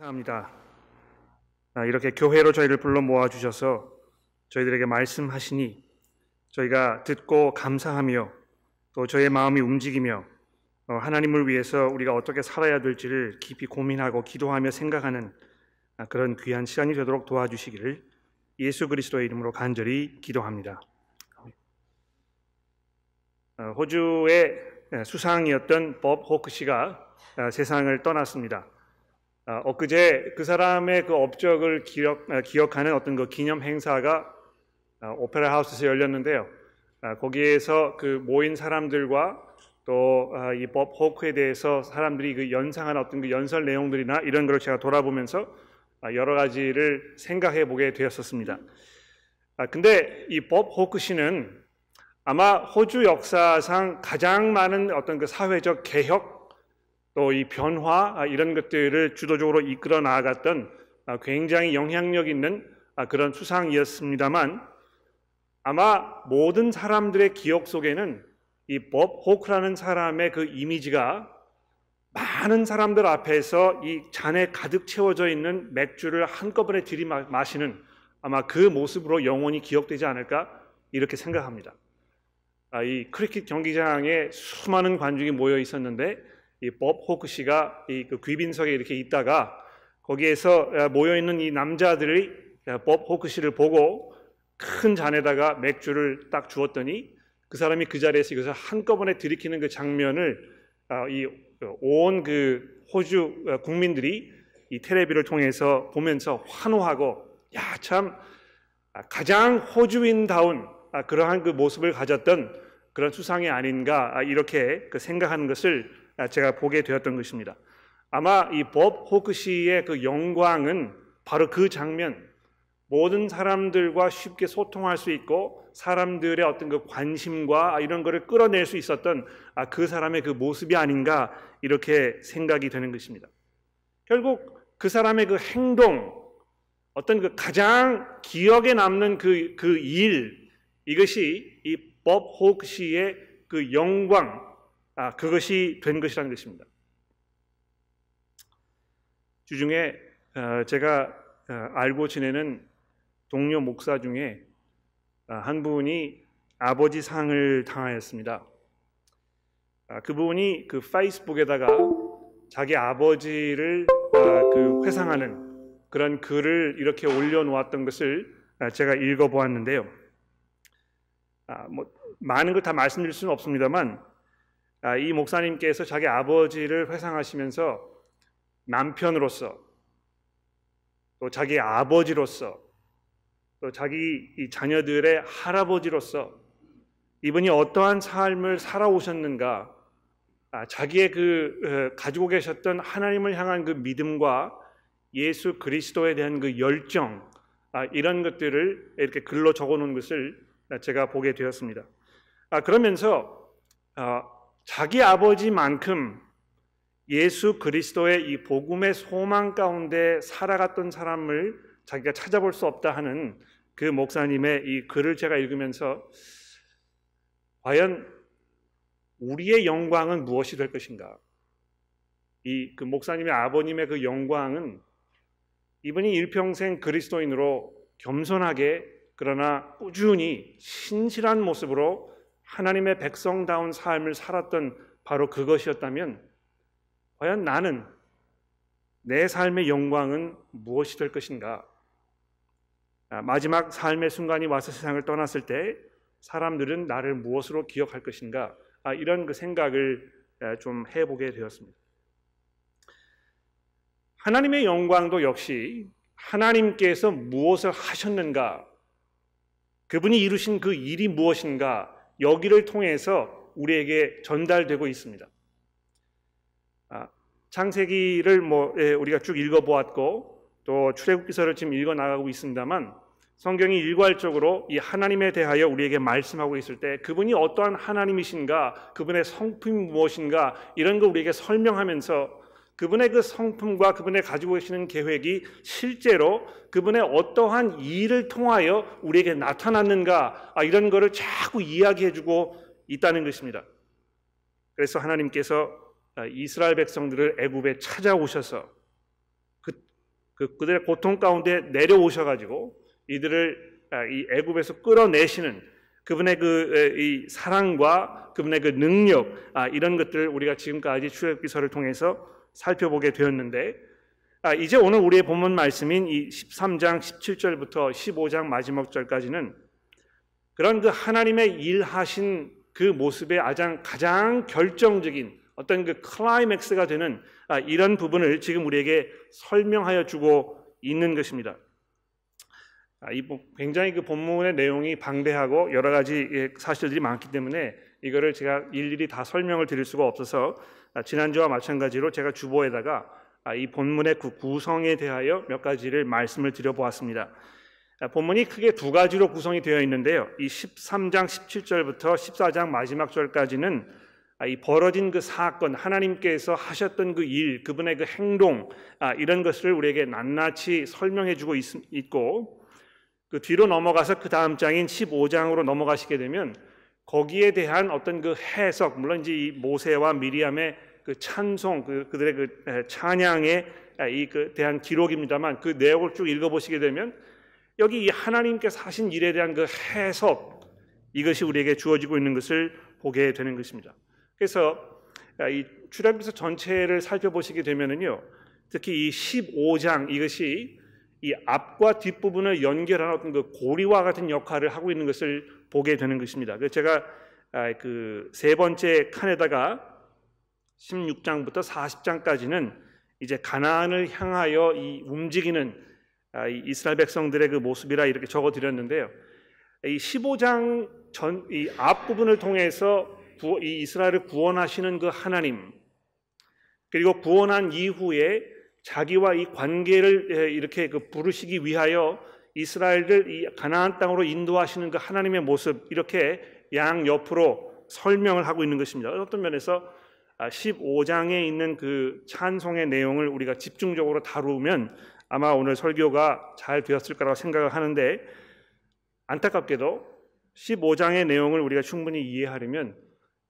감사합니다. 아, 이렇게 교회로 저희를 불러 모아 주셔서 저희들에게 말씀하시니 저희가 듣고 감사하며 또 저의 마음이 움직이며 어, 하나님을 위해서 우리가 어떻게 살아야 될지를 깊이 고민하고 기도하며 생각하는 아, 그런 귀한 시간이 되도록 도와주시기를 예수 그리스도의 이름으로 간절히 기도합니다. 어, 호주의 수상이었던 법 호크 씨가 아, 세상을 떠났습니다. 아, 엊그제 그 사람의 그 업적을 기억, 기억 하는 어떤 그 기념 행사가 오페라 하우스에서 열렸는데요. 거기에서 그 모인 사람들과 또 이 법 호크에 대해서 사람들이 그 연상한 어떤 그 연설 내용들이나 이런 걸 제가 돌아보면서 여러 가지를 생각해 보게 되었었습니다. 근데 이 법 호크 씨는 아마 호주 역사상 가장 많은 어떤 그 사회적 개혁 또 이 변화 아, 이런 것들을 주도적으로 이끌어 나아갔던 아, 굉장히 영향력 있는 아, 그런 수상이었습니다만 아마 모든 사람들의 기억 속에는 이 법 호크라는 사람의 그 이미지가 많은 사람들 앞에서 이 잔에 가득 채워져 있는 맥주를 한꺼번에 들이마시는 아마 그 모습으로 영원히 기억되지 않을까 이렇게 생각합니다. 아, 이 크리켓 경기장에 수많은 관중이 모여 있었는데 이 법 호크 씨가 이 그 귀빈석에 이렇게 있다가 거기에서 아, 모여 있는 이 남자들이 아, 법 호크 씨를 보고 큰 잔에다가 맥주를 딱 주었더니 그 사람이 그 자리에서 이것을 한꺼번에 들이키는 그 장면을 이 온그 그 호주 국민들이 이 테레비를 통해서 보면서 환호하고 야 참 가장 호주인다운 아, 그러한 그 모습을 가졌던 그런 수상이 아닌가 아, 이렇게 그 생각하는 것을 아, 제가 보게 되었던 것입니다. 아마 이 법 호크 씨의 그 영광은 바로 그 장면, 모든 사람들과 쉽게 소통할 수 있고 사람들의 어떤 그 관심과 이런 것을 끌어낼 수 있었던 그 사람의 그 모습이 아닌가 이렇게 생각이 되는 것입니다. 결국 그 사람의 그 행동, 어떤 그 가장 기억에 남는 그, 그 일, 이것이 이 법 호크 씨의 그 영광, 아, 그것이 된 것이라는 것입니다. 주중에 어, 제가 어, 알고 지내는 동료 목사 중에 어, 한 분이 아버지 상을 당하였습니다. 아, 그분이 그 페이스북에다가 자기 아버지를 그 회상하는 그런 글을 이렇게 올려놓았던 것을 제가 읽어보았는데요. 아, 뭐 많은 걸 다 말씀드릴 수는 없습니다만 아, 이 목사님께서 자기 아버지를 회상하시면서 남편으로서 또 자기 아버지로서 또 자기 이 자녀들의 할아버지로서 이분이 어떠한 삶을 살아오셨는가 아, 자기의 그 어, 가지고 계셨던 하나님을 향한 그 믿음과 예수 그리스도에 대한 그 열정 아, 이런 것들을 이렇게 글로 적어놓은 것을 제가 보게 되었습니다. 아, 그러면서 어, 자기 아버지만큼 예수 그리스도의 이 복음의 소망 가운데 살아갔던 사람을 자기가 찾아볼 수 없다 하는 그 목사님의 이 글을 제가 읽으면서 과연 우리의 영광은 무엇이 될 것인가? 이 그 목사님의 아버님의 그 영광은 이분이 일평생 그리스도인으로 겸손하게 그러나 꾸준히 신실한 모습으로 하나님의 백성다운 삶을 살았던 바로 그것이었다면 과연 나는 내 삶의 영광은 무엇이 될 것인가? 아, 마지막 삶의 순간이 와서 세상을 떠났을 때 사람들은 나를 무엇으로 기억할 것인가? 아, 이런 그 생각을 좀 해보게 되었습니다. 하나님의 영광도 역시 하나님께서 무엇을 하셨는가 그분이 이루신 그 일이 무엇인가 여기를 통해서 우리에게 전달되고 있습니다. 아, 창세기를 뭐 예, 우리가 쭉 읽어보았고 또 출애굽기서를 지금 읽어 나가고 있습니다만 성경이 일괄적으로 이 하나님에 대하여 우리에게 말씀하고 있을 때 그분이 어떠한 하나님이신가, 그분의 성품이 무엇인가 이런 거 우리에게 설명하면서 그분의 그 성품과 그분의 가지고 계시는 계획이 실제로 그분의 어떠한 일을 통하여 우리에게 나타났는가 아, 이런 것을 자꾸 이야기해주고 있다는 것입니다. 그래서 하나님께서 아, 이스라엘 백성들을 애굽에 찾아오셔서 그 그 그들의 고통 가운데 내려오셔 가지고 이들을 아, 이 애굽에서 끌어내시는 그분의 그이 사랑과 그분의 그 능력 아, 이런 것들을 우리가 지금까지 출애굽기서를 통해서 살펴보게 되었는데 아, 이제 오늘 우리의 본문 말씀인 이 13장 17절부터 15장 마지막 절까지는 그런 그 하나님의 일하신 그 모습의 가장 가장 결정적인 어떤 그 클라이맥스가 되는 아, 이런 부분을 지금 우리에게 설명하여 주고 있는 것입니다. 아, 이 굉장히 그 본문의 내용이 방대하고 여러 가지 예, 사실들이 많기 때문에 이거를 제가 일일이 다 설명을 드릴 수가 없어서 아, 지난주와 마찬가지로 제가 주보에다가 이 본문의 그 구성에 대하여 몇 가지를 말씀을 드려보았습니다. 본문이 크게 두 가지로 구성이 되어 있는데요. 이 13장 17절부터 14장 마지막 절까지는 아, 이 벌어진 그 사건, 하나님께서 하셨던 그 일, 그분의 그 행동, 아, 이런 것을 우리에게 낱낱이 설명해 주고 있 고, 그 뒤로 넘어가서 그 다음 장인 15장으로 넘어가시게 되면 거기에 대한 어떤 그 해석, 물론 이제 이 모세와 미리암의 그 찬송, 그 그들의 그 찬양에 아, 이그 대한 기록입니다만 그 내용을 쭉 읽어보시게 되면 여기 이 하나님께서 하신 일에 대한 그 해석 이것이 우리에게 주어지고 있는 것을 보게 되는 것입니다. 그래서 아, 이 출애굽기서 전체를 살펴보시게 되면은요. 특히 이 15장 이것이 이 앞과 뒷 부분을 연결하는 어떤 그 고리와 같은 역할을 하고 있는 것을 보게 되는 것입니다. 그래서 제가 아, 그세 번째 칸에다가 16장부터 40장까지는 이제 가나안을 향하여 이 움직이는 아, 이스라엘 백성들의 그 모습이라 이렇게 적어 드렸는데요. 이 15장 전 이 앞부분을 통해서 이 이스라엘을 구원하시는 그 하나님 그리고 구원한 이후에 자기와 이 관계를 이렇게 그 부르시기 위하여 이스라엘을 이 가나안 땅으로 인도하시는 그 하나님의 모습 이렇게 양 옆으로 설명을 하고 있는 것입니다. 어떤 면에서 15장에 아, 있는 그 찬송의 내용을 우리가 집중적으로 다루면 아마 오늘 설교가 잘 되었을 거라고 생각을 하는데 안타깝게도 15장의 내용을 우리가 충분히 이해하려면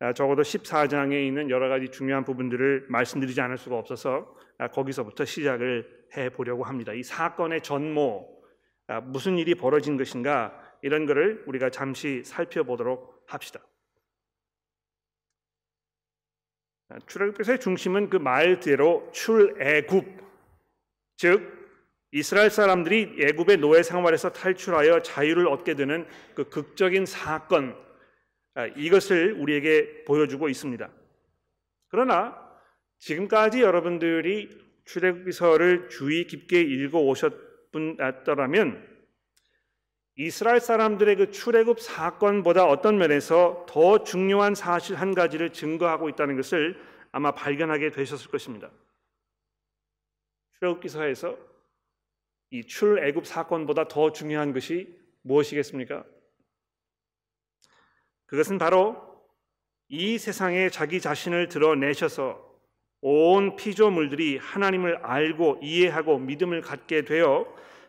아, 적어도 14장에 있는 여러 가지 중요한 부분들을 말씀드리지 않을 수가 없어서 아, 거기서부터 시작을 해 보려고 합니다. 이 사건의 전모, 아, 무슨 일이 벌어진 것인가 이런 것을 우리가 잠시 살펴보도록 합시다. 출애굽기서의 중심은 그 말대로 출애굽, 즉 이스라엘 사람들이 애굽의 노예 생활에서 탈출하여 자유를 얻게 되는 그 극적인 사건 아, 이것을 우리에게 보여주고 있습니다. 그러나 지금까지 여러분들이 출애굽기서를 주의 깊게 읽어 오셨 더라면 이스라엘 사람들의 그 출애굽 사건보다 어떤 면에서 더 중요한 사실 한 가지를 증거하고 있다는 것을 아마 발견하게 되셨을 것입니다. 출애굽기서에서 이 출애굽 사건보다 더 중요한 것이 무엇이겠습니까? 그것은 바로 이 세상에 자기 자신을 드러내셔서 온 피조물들이 하나님을 알고 이해하고 믿음을 갖게 되어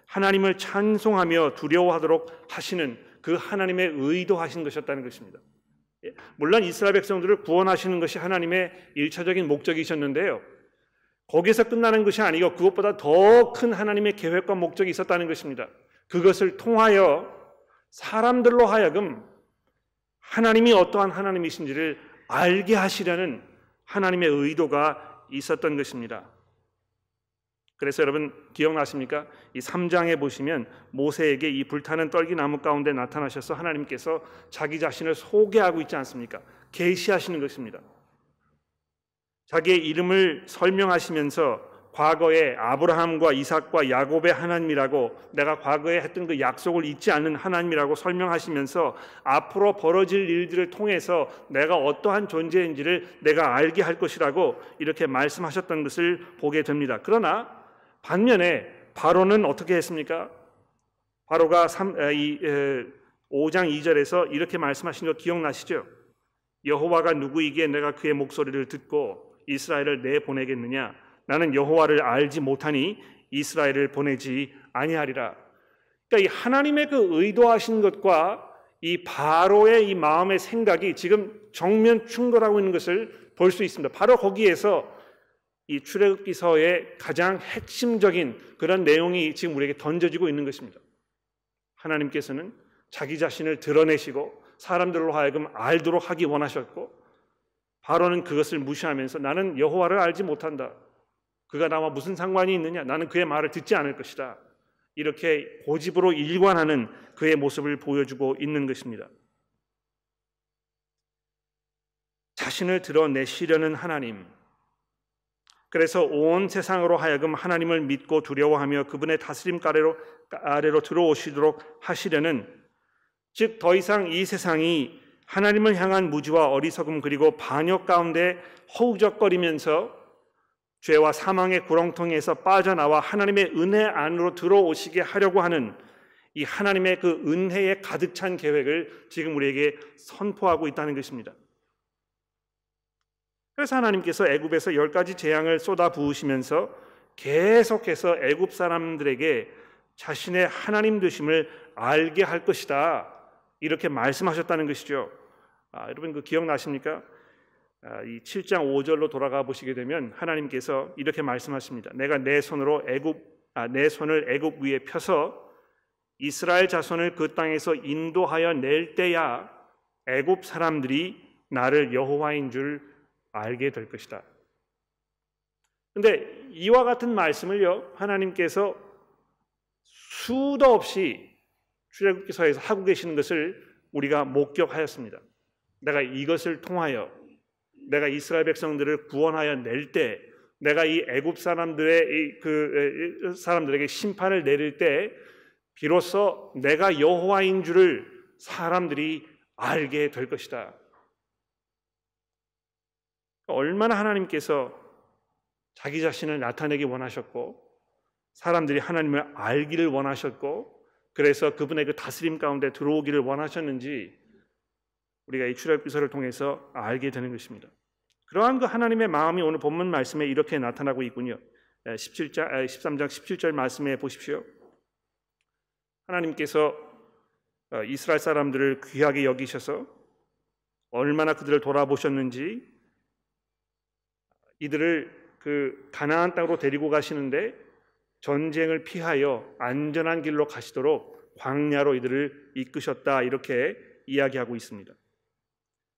하나님을 찬송하며 두려워하도록 하시는 그 하나님의 의도하신 것이었다는 것입니다. 예, 물론 이스라엘 백성들을 구원하시는 것이 하나님의 일차적인 목적이셨는데요. 거기서 끝나는 것이 아니고 그것보다 더 큰 하나님의 계획과 목적이 있었다는 것입니다. 그것을 통하여 사람들로 하여금 하나님이 어떠한 하나님이신지를 알게 하시려는 하나님의 의도가 있었던 것입니다. 그래서 여러분 기억나십니까? 이 3장에 보시면 모세에게 이 불타는 떨기나무 가운데 나타나셔서 하나님께서 자기 자신을 소개하고 있지 않습니까? 계시하시는 것입니다. 자기의 이름을 설명하시면서 과거에 아브라함과 이삭과 야곱의 하나님이라고 내가 과거에 했던 그 약속을 잊지 않는 하나님이라고 설명하시면서 앞으로 벌어질 일들을 통해서 내가 어떠한 존재인지를 내가 알게 할 것이라고 이렇게 말씀하셨던 것을 보게 됩니다. 그러나 반면에 바로는 어떻게 했습니까? 바로가 3, 이, 5장 2절에서 이렇게 말씀하신 거 기억나시죠? 여호와가 누구이기에 내가 그의 목소리를 듣고 이스라엘을 내보내겠느냐? 나는 여호와를 알지 못하니 이스라엘을 보내지 아니하리라. 그러니까 이 하나님의 그 의도하신 것과 이 바로의 이 마음의 생각이 지금 정면 충돌하고 있는 것을 볼 수 있습니다. 바로 거기에서 이 출애굽기서의 가장 핵심적인 그런 내용이 지금 우리에게 던져지고 있는 것입니다. 하나님께서는 자기 자신을 드러내시고 사람들로 하여금 알도록 하기 원하셨고 바로는 그것을 무시하면서 나는 여호와를 알지 못한다. 그가 나와 무슨 상관이 있느냐? 나는 그의 말을 듣지 않을 것이다. 이렇게 고집으로 일관하는 그의 모습을 보여주고 있는 것입니다. 자신을 드러내시려는 하나님. 그래서 온 세상으로 하여금 하나님을 믿고 두려워하며 그분의 다스림 아래로, 아래로 들어오시도록 하시려는 즉 더 이상 이 세상이 하나님을 향한 무지와 어리석음 그리고 반역 가운데 허우적거리면서 죄와 사망의 구렁텅이에서 빠져나와 하나님의 은혜 안으로 들어오시게 하려고 하는 이 하나님의 그 은혜에 가득 찬 계획을 지금 우리에게 선포하고 있다는 것입니다. 그래서 하나님께서 애굽에서 열 가지 재앙을 쏟아 부으시면서 계속해서 애굽 사람들에게 자신의 하나님 되심을 알게 할 것이다. 이렇게 말씀하셨다는 것이죠. 아, 여러분 그 기억나십니까? 아, 이 7장 5절로 돌아가 보시게 되면 하나님께서 이렇게 말씀하십니다. 내가 내 손으로 애굽 아, 내 손을 애굽 위에 펴서 이스라엘 자손을 그 땅에서 인도하여 낼 때야 애굽 사람들이 나를 여호와인 줄 알게 될 것이다. 근데 이와 같은 말씀을요, 하나님께서 수도 없이 출애굽기서에서 하고 계시는 것을 우리가 목격하였습니다. 내가 이것을 통하여 내가 이스라엘 백성들을 구원하여 낼 때, 내가 이 애굽 사람들의 그 사람들에게 심판을 내릴 때, 비로소 내가 여호와인 줄을 사람들이 알게 될 것이다. 얼마나 하나님께서 자기 자신을 나타내기 원하셨고 사람들이 하나님을 알기를 원하셨고 그래서 그분의 그 다스림 가운데 들어오기를 원하셨는지 우리가 이 출애굽기서를 통해서 알게 되는 것입니다. 그러한 그 하나님의 마음이 오늘 본문 말씀에 이렇게 나타나고 있군요. 17장 13장 17절 말씀에 보십시오. 하나님께서 어, 이스라엘 사람들을 귀하게 여기셔서 얼마나 그들을 돌아보셨는지 이들을 그 가나안 땅으로 데리고 가시는데 전쟁을 피하여 안전한 길로 가시도록 광야로 이들을 이끄셨다 이렇게 이야기하고 있습니다.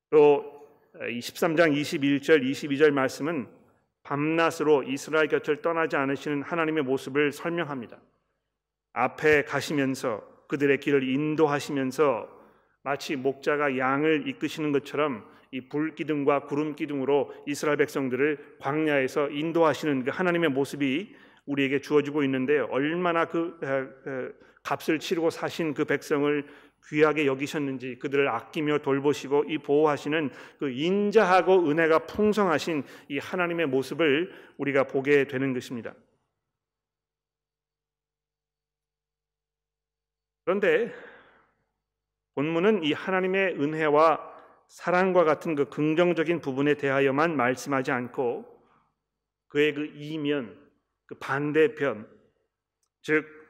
또 13장 21절 22절 말씀은 밤낮으로 이스라엘 곁을 떠나지 않으시는 하나님의 모습을 설명합니다. 앞에 가시면서 그들의 길을 인도하시면서 마치 목자가 양을 이끄시는 것처럼 이 불기둥과 구름기둥으로 이스라엘 백성들을 광야에서 인도하시는 그 하나님의 모습이 우리에게 주어지고 있는데 얼마나 그 값을 치르고 사신 그 백성을 귀하게 여기셨는지 그들을 아끼며 돌보시고 이 보호하시는 그 인자하고 은혜가 풍성하신 이 하나님의 모습을 우리가 보게 되는 것입니다. 그런데 본문은 이 하나님의 은혜와 사랑과 같은 그 긍정적인 부분에 대하여만 말씀하지 않고 그의 그 이면, 그 반대편, 즉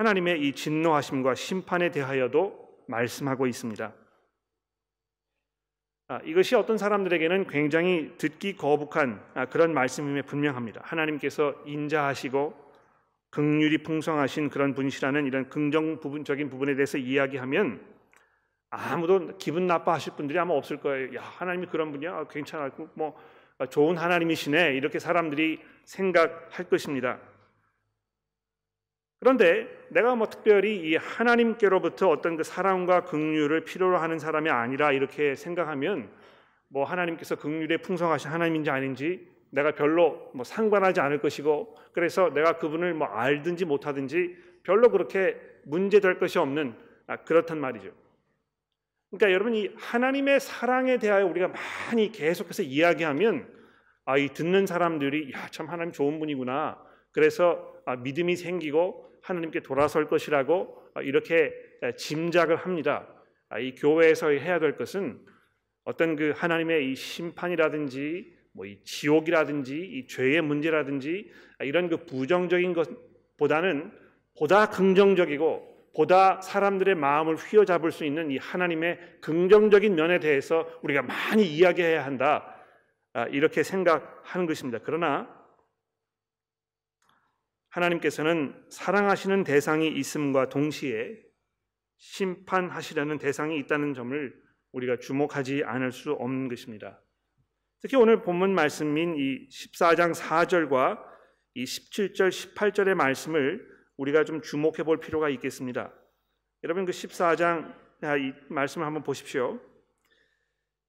하나님의 이 진노하심과 심판에 대하여도 말씀하고 있습니다. 아, 이것이 어떤 사람들에게는 굉장히 듣기 거북한 아, 그런 말씀임에 분명합니다. 하나님께서 인자하시고 극률이 풍성하신 그런 분이시라는 이런 긍정 부분적인 부분에 대해서 이야기하면 아무도 기분 나빠하실 분들이 아마 없을 거예요. 야 하나님이 그런 분이야, 아, 괜찮았고 뭐 아, 좋은 하나님이시네 이렇게 사람들이 생각할 것입니다. 그런데 내가 뭐 특별히 이 하나님께로부터 어떤 그 사랑과 긍휼을 필요로 하는 사람이 아니라 이렇게 생각하면 뭐 하나님께서 긍휼에 풍성하신 하나님인지 아닌지 내가 별로 뭐 상관하지 않을 것이고 그래서 내가 그분을 뭐 알든지 못하든지 별로 그렇게 문제될 것이 없는 아, 그렇단 말이죠. 그러니까 여러분 이 하나님의 사랑에 대하여 우리가 많이 계속해서 이야기하면 아, 이 듣는 사람들이 야, 참 하나님 좋은 분이구나. 그래서 아, 믿음이 생기고 하나님께 돌아설 것이라고 아, 이렇게 짐작을 합니다. 아, 이 교회에서 해야 될 것은 어떤 그 하나님의 이 심판이라든지 뭐 이 지옥이라든지 이 죄의 문제라든지 아, 이런 그 부정적인 것보다는 보다 긍정적이고 보다 사람들의 마음을 휘어잡을 수 있는 이 하나님의 긍정적인 면에 대해서 우리가 많이 이야기해야 한다. 아, 이렇게 생각하는 것입니다. 그러나 하나님께서는 사랑하시는 대상이 있음과 동시에 심판하시려는 대상이 있다는 점을 우리가 주목하지 않을 수 없는 것입니다. 특히 오늘 본문 말씀인 이 14장 4절과 이 17절, 18절의 말씀을 우리가 좀 주목해 볼 필요가 있겠습니다. 여러분 그 14장 이 말씀을 한번 보십시오.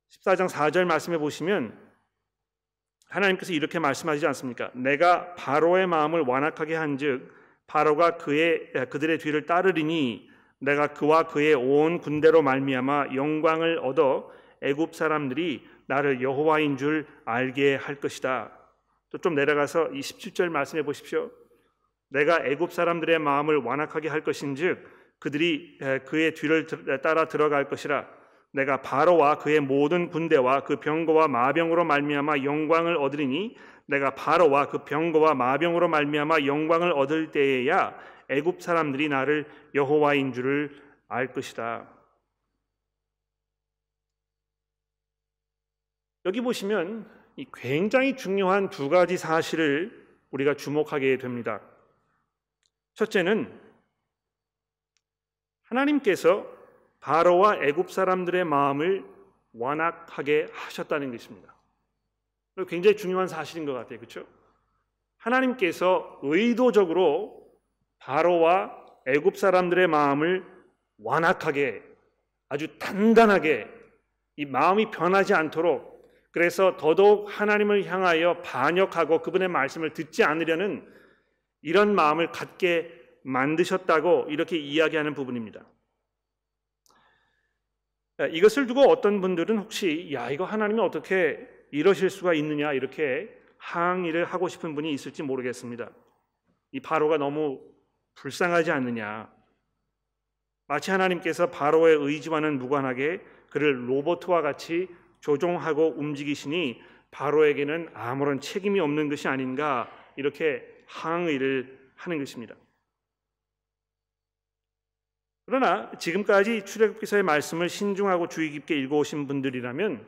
14장 4절 말씀해 보시면 하나님께서 이렇게 말씀하지 않습니까? 내가 바로의 마음을 완악하게 한즉 바로가 그의 그들의 뒤를 따르리니 내가 그와 그의 온 군대로 말미암아 영광을 얻어 애굽 사람들이 나를 여호와인 줄 알게 할 것이다. 또 좀 내려가서 이 17절 말씀해 보십시오. 내가 애굽 사람들의 마음을 완악하게 할 것인즉 그들이 그의 뒤를 따라 들어갈 것이라 내가 바로와 그의 모든 군대와 그 병거와 마병으로 말미암아 영광을 얻으리니 내가 바로와 그 병거와 마병으로 말미암아 영광을 얻을 때에야 애굽 사람들이 나를 여호와인 줄을 알 것이다. 여기 보시면 이 굉장히 중요한 두 가지 사실을 우리가 주목하게 됩니다. 첫째는 하나님께서 바로와 애굽 사람들의 마음을 완악하게 하셨다는 것입니다. 굉장히 중요한 사실인 것 같아요. 그렇죠? 하나님께서 의도적으로 바로와 애굽 사람들의 마음을 완악하게 아주 단단하게 이 마음이 변하지 않도록 그래서 더더욱 하나님을 향하여 반역하고 그분의 말씀을 듣지 않으려는 이런 마음을 갖게 만드셨다고 이렇게 이야기하는 부분입니다. 이것을 두고 어떤 분들은 혹시 야 이거 하나님이 어떻게 이러실 수가 있느냐 이렇게 항의를 하고 싶은 분이 있을지 모르겠습니다. 이 바로가 너무 불쌍하지 않느냐. 마치 하나님께서 바로의 의지와는 무관하게 그를 로봇과 같이 조종하고 움직이시니 바로에게는 아무런 책임이 없는 것이 아닌가 이렇게 항의를 하는 것입니다. 그러나 지금까지 출애굽기서의 말씀을 신중하고 주의 깊게 읽어오신 분들이라면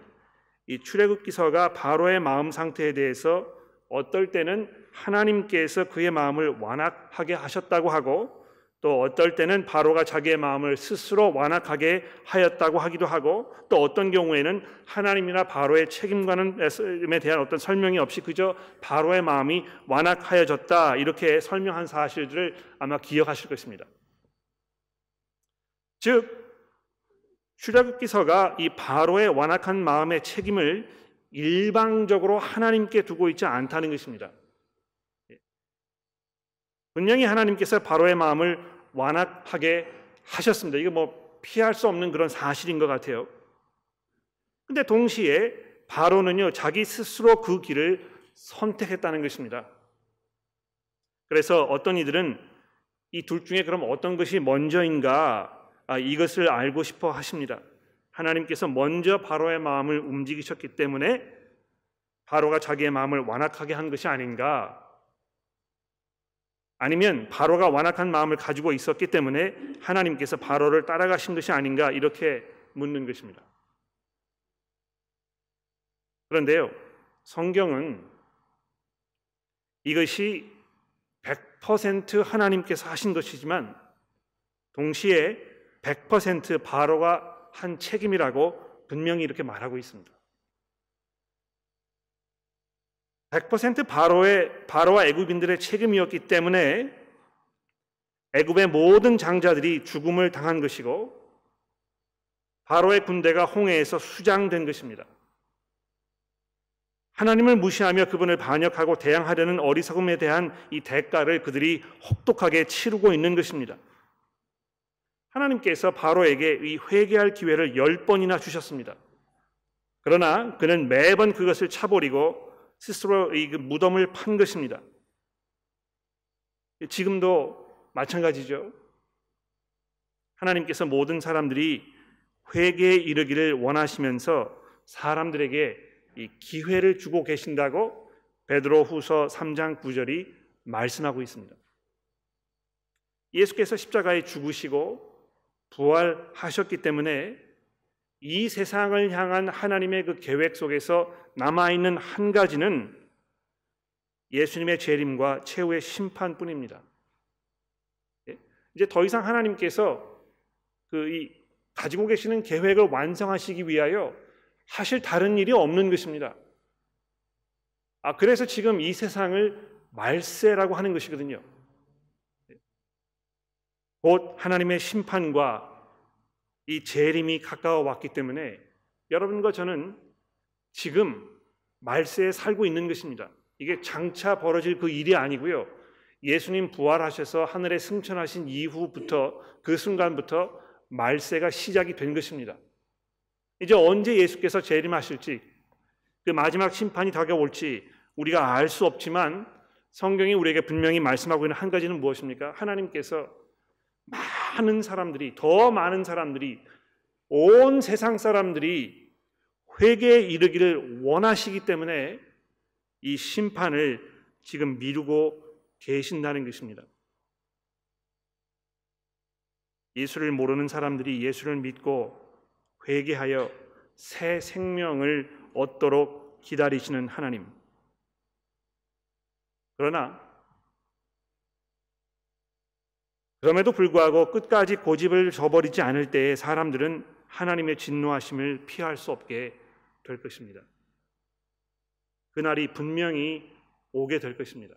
이 출애굽기서가 바로의 마음 상태에 대해서 어떨 때는 하나님께서 그의 마음을 완악하게 하셨다고 하고 또 어떨 때는 바로가 자기의 마음을 스스로 완악하게 하였다고 하기도 하고 또 어떤 경우에는 하나님이나 바로의 책임과는에 대한 어떤 설명이 없이 그저 바로의 마음이 완악하여졌다 이렇게 설명한 사실들을 아마 기억하실 것입니다. 즉 출애굽기서가 이 바로의 완악한 마음의 책임을 일방적으로 하나님께 두고 있지 않다는 것입니다. 분명히 하나님께서 바로의 마음을 완악하게 하셨습니다. 이거 뭐 피할 수 없는 그런 사실인 것 같아요. 근데 동시에 바로는요, 자기 스스로 그 길을 선택했다는 것입니다. 그래서 어떤 이들은 이 둘 중에 그럼 어떤 것이 먼저인가 아, 이것을 알고 싶어 하십니다. 하나님께서 먼저 바로의 마음을 움직이셨기 때문에 바로가 자기의 마음을 완악하게 한 것이 아닌가 아니면 바로가 완악한 마음을 가지고 있었기 때문에 하나님께서 바로를 따라가신 것이 아닌가 이렇게 묻는 것입니다. 그런데요, 성경은 이것이 100% 하나님께서 하신 것이지만 동시에 100% 바로가 한 책임이라고 분명히 이렇게 말하고 있습니다. 100% 바로의 바로와 애굽인들의 책임이었기 때문에 애굽의 모든 장자들이 죽음을 당한 것이고 바로의 군대가 홍해에서 수장된 것입니다. 하나님을 무시하며 그분을 반역하고 대항하려는 어리석음에 대한 이 대가를 그들이 혹독하게 치르고 있는 것입니다. 하나님께서 바로에게 이 회개할 기회를 열 번이나 주셨습니다. 그러나 그는 매번 그것을 차버리고 스스로 이그 무덤을 판 것입니다. 지금도 마찬가지죠. 하나님께서 모든 사람들이 회개에 이르기를 원하시면서 사람들에게 이 기회를 주고 계신다고 베드로후서 3장 9절이 말씀하고 있습니다. 예수께서 십자가에 죽으시고 부활하셨기 때문에 이 세상을 향한 하나님의 그 계획 속에서 남아 있는 한 가지는 예수님의 재림과 최후의 심판뿐입니다. 예? 이제 더 이상 하나님께서 그 가지고 계시는 계획을 완성하시기 위하여 하실 다른 일이 없는 것입니다. 아 그래서 지금 이 세상을 말세라고 하는 것이거든요. 곧 하나님의 심판과 이 재림이 가까워 왔기 때문에 여러분과 저는 지금 말세에 살고 있는 것입니다. 이게 장차 벌어질 그 일이 아니고요. 예수님 부활하셔서 하늘에 승천하신 이후부터 그 순간부터 말세가 시작이 된 것입니다. 이제 언제 예수께서 재림하실지 그 마지막 심판이 다가올지 우리가 알 수 없지만 성경이 우리에게 분명히 말씀하고 있는 한 가지는 무엇입니까? 하나님께서 많은 사람들이 더 많은 사람들이 온 세상 사람들이 회개에 이르기를 원하시기 때문에 이 심판을 지금 미루고 계신다는 것입니다. 예수를 모르는 사람들이 예수를 믿고 회개하여 새 생명을 얻도록 기다리시는 하나님. 그러나 그럼에도 불구하고 끝까지 고집을 저버리지 않을 때에 사람들은 하나님의 진노하심을 피할 수 없게 될 것입니다. 그날이 분명히 오게 될 것입니다.